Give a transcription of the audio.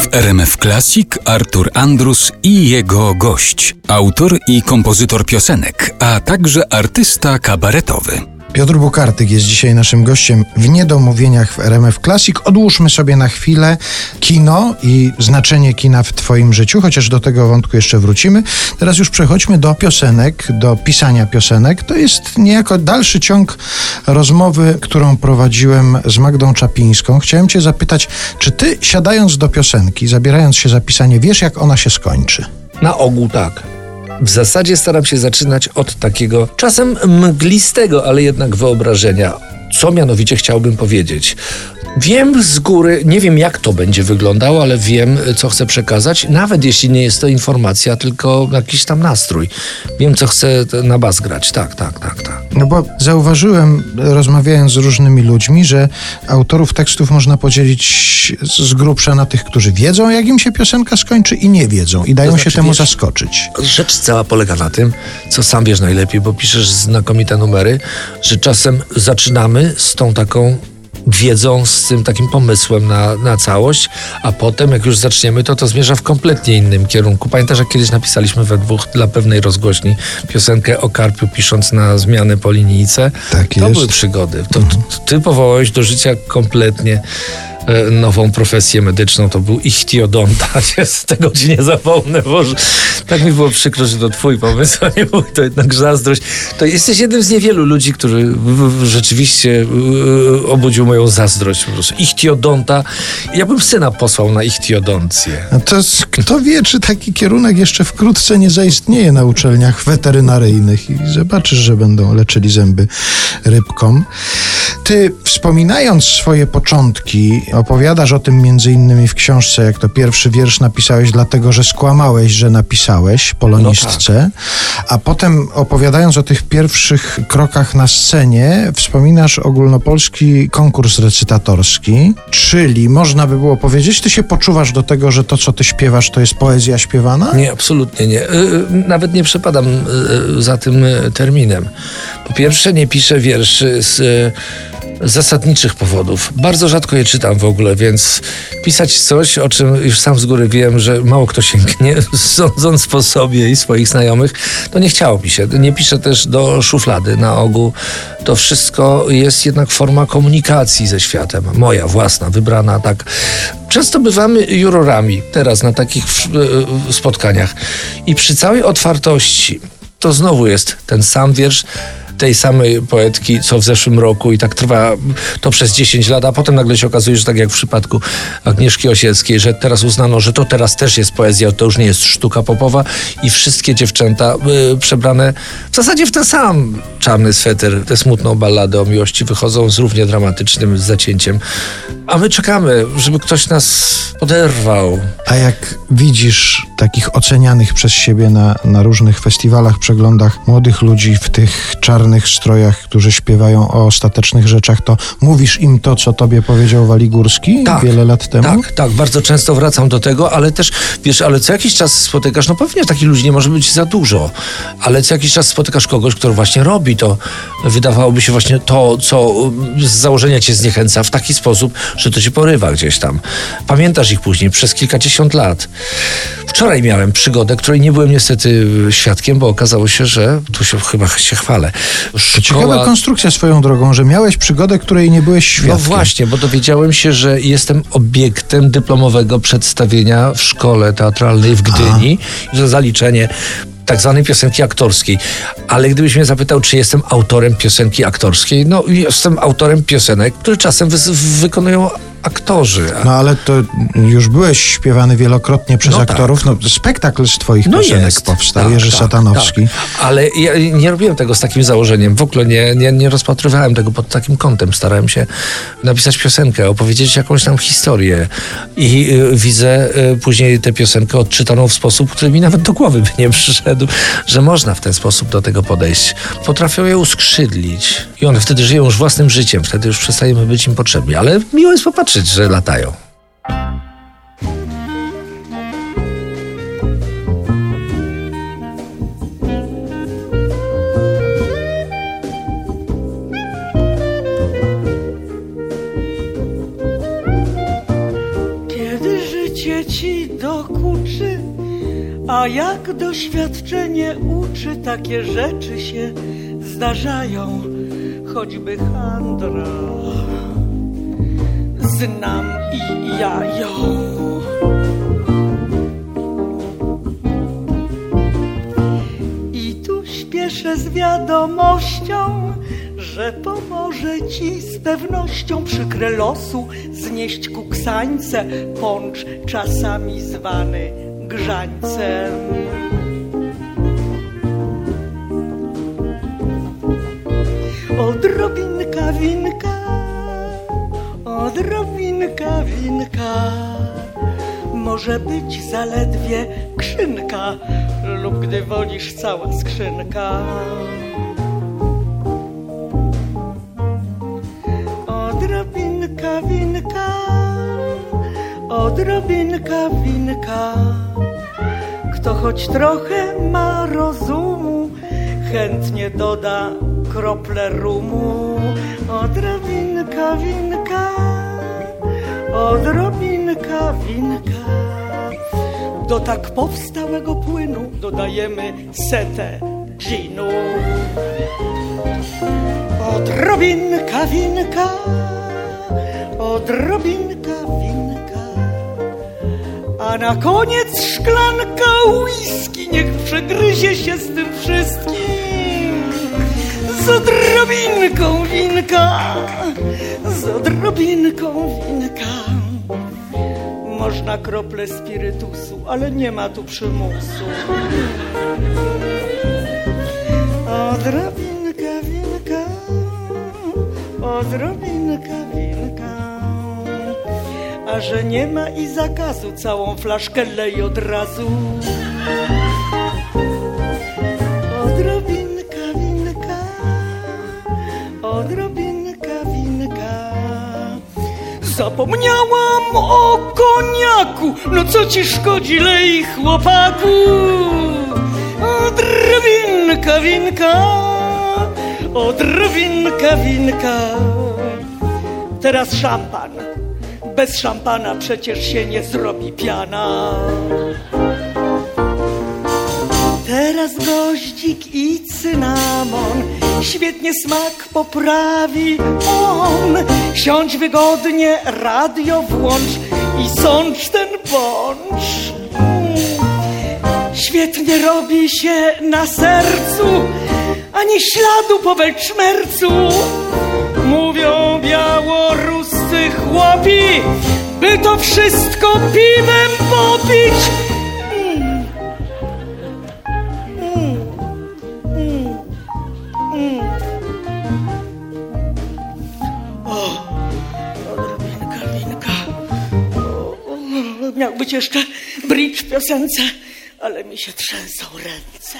W RMF Classic Artur Andrus i jego gość, autor i kompozytor piosenek, a także artysta kabaretowy. Piotr Bukartyk jest dzisiaj naszym gościem w Niedomówieniach w RMF Classic. Odłóżmy sobie na chwilę kino i znaczenie kina w Twoim życiu, chociaż do tego wątku jeszcze wrócimy. Teraz już przechodźmy do piosenek, do pisania piosenek. To jest niejako dalszy ciąg rozmowy, którą prowadziłem z Magdą Czapińską. Chciałem Cię zapytać, czy Ty siadając do piosenki, zabierając się za pisanie, wiesz jak ona się skończy? Na ogół tak. W zasadzie staram się zaczynać od takiego czasem mglistego, ale jednak wyobrażenia. Co mianowicie chciałbym powiedzieć? Wiem z góry, nie wiem jak to będzie wyglądało, ale wiem, co chcę przekazać, nawet jeśli nie jest to informacja, tylko jakiś tam nastrój. Wiem, co chcę na bas grać. Tak, tak, tak, tak. No bo zauważyłem, rozmawiając z różnymi ludźmi, że autorów tekstów można podzielić z grubsza na tych, którzy wiedzą, jak im się piosenka skończy i nie wiedzą i dają To się znaczy, temu wiesz- zaskoczyć. Rzecz cała polega na tym, co sam wiesz najlepiej, bo piszesz znakomite numery, że czasem zaczynamy z tą taką wiedzą, z tym takim pomysłem na, na całość, a potem jak już zaczniemy, to to zmierza w kompletnie innym kierunku. Pamiętasz, jak kiedyś napisaliśmy we dwóch dla pewnej rozgłośni piosenkę o Karpiu, pisząc na zmianę po linijce? Tak to jest. były przygody. To, to, ty powołałeś do życia kompletnie nową profesję medyczną, to był ichtiodonta. Z tego ci nie zapomnę, Boże. Tak mi było przykro, że to twój pomysł, a nie mój, to jednak zazdrość. To jesteś jednym z niewielu ludzi, który rzeczywiście e, obudził moją zazdrość po. Ichtiodonta. Ja bym syna posłał na ichtiodoncję. A to jest, kto wie, czy taki kierunek jeszcze wkrótce nie zaistnieje na uczelniach weterynaryjnych i zobaczysz, że będą leczyli zęby rybkom. Ty, wspominając swoje początki, opowiadasz o tym między innymi w książce, jak to pierwszy wiersz napisałeś, dlatego że skłamałeś, że napisałeś polonistce, a potem opowiadając o tych pierwszych krokach na scenie, wspominasz ogólnopolski konkurs recytatorski, czyli można by było powiedzieć, ty się poczuwasz do tego, że to, co ty śpiewasz, to jest poezja śpiewana? Nie, absolutnie nie. Y, y, Nawet nie przepadam y, za tym terminem. Po pierwsze, nie piszę wierszy z zasadniczych powodów. Bardzo rzadko je czytam w ogóle, więc pisać coś, o czym już sam z góry wiem, że mało kto sięgnie, sądząc po sobie i swoich znajomych, to nie chciało mi się. Nie piszę też do szuflady na ogół. To wszystko jest jednak forma komunikacji ze światem. Moja własna, wybrana tak. Często bywamy jurorami teraz na takich y, spotkaniach i przy całej otwartości to znowu jest ten sam wiersz tej samej poetki, co w zeszłym roku i tak trwa to przez 10 lat, a potem nagle się okazuje, że tak jak w przypadku Agnieszki Osieckiej, że teraz uznano, że to teraz też jest poezja, to już nie jest sztuka popowa i wszystkie dziewczęta y, przebrane w zasadzie w ten sam czarny sweter, tę smutną balladę o miłości wychodzą z równie dramatycznym zacięciem, a my czekamy, żeby ktoś nas poderwał. A jak widzisz takich ocenianych przez siebie na, na różnych festiwalach, przeglądach młodych ludzi w tych czarnych strojach, którzy śpiewają o ostatecznych rzeczach, to mówisz im to, co tobie powiedział Waligórski wiele lat temu? Tak, tak, bardzo często wracam do tego, ale też, wiesz, ale co jakiś czas spotykasz, no pewnie takich ludzi nie może być za dużo, ale co jakiś czas spotykasz kogoś, kto właśnie robi to, wydawałoby się właśnie to, co z założenia cię zniechęca w taki sposób, że to cię porywa gdzieś tam. Pamiętasz ich później przez kilkadziesiąt lat. Wczoraj miałem przygodę, której nie byłem niestety świadkiem, bo okazało się, że tu się chyba się chwalę. To ciekawa konstrukcja swoją drogą, że miałeś przygodę, której nie byłeś świadkiem. No właśnie, bo dowiedziałem się, że jestem obiektem dyplomowego przedstawienia w szkole teatralnej w Gdyni za zaliczenie tak zwanej piosenki aktorskiej. Ale gdybyś mnie zapytał, czy jestem autorem piosenki aktorskiej, no jestem autorem piosenek, które czasem wy- wykonują aktorzy. No ale to już byłeś śpiewany wielokrotnie przez No tak. aktorów. No, spektakl z twoich No piosenek jest. powstał, Tak, Jerzy tak, Satanowski. Tak. Ale ja nie robiłem tego z takim założeniem. W ogóle nie, nie, nie rozpatrywałem tego pod takim kątem. Starałem się napisać piosenkę, opowiedzieć jakąś tam historię. I y, widzę y, później tę piosenkę odczytaną w sposób, który mi nawet do głowy by nie przyszedł, że można w ten sposób do tego podejść. Potrafią je uskrzydlić. I one wtedy żyją już własnym życiem. Wtedy już przestajemy być im potrzebni. Ale miło jest popatrzeć, że latają. A jak doświadczenie uczy, takie rzeczy się zdarzają, choćby handra. Znam i ja ją. I tu śpieszę z wiadomością, że pomoże ci z pewnością przykre losu znieść kuksańce, poncz czasami zwany grzańcem. Odrobinka winka, odrobinka winka, może być zaledwie krzynka lub gdy wolisz cała skrzynka. Odrobinka winka, odrobinka winka. Kto choć trochę ma rozumu, chętnie doda krople rumu. Odrobinka winka, odrobinka winka. Do tak powstałego płynu dodajemy setę ginu. Odrobinka winka, odrobinka winka, a na koniec szklanka whisky, niech przegryzie się z tym wszystkim. Z odrobinką winka, z odrobinką winka. Można krople spirytusu, ale nie ma tu przymusu. Odrobinka winka, odrobinka winka. A że nie ma i zakazu, całą flaszkę lej od razu. Odrobinka winka, odrobinka winka. Zapomniałam o koniaku, no co ci szkodzi, lej chłopaku. Odrobinka winka, odrobinka winka. Teraz szampan. Bez szampana przecież się nie zrobi piana. Teraz goździk i cynamon świetnie smak poprawi on. Siądź wygodnie, radio włącz i sącz ten bądź. Świetnie robi się na sercu, ani śladu po welczmercu. Mówią białoruscy chłopi, by to wszystko piwem popić. O, winka. O, miał być jeszcze bridge w piosence, ale mi się trzęsą ręce.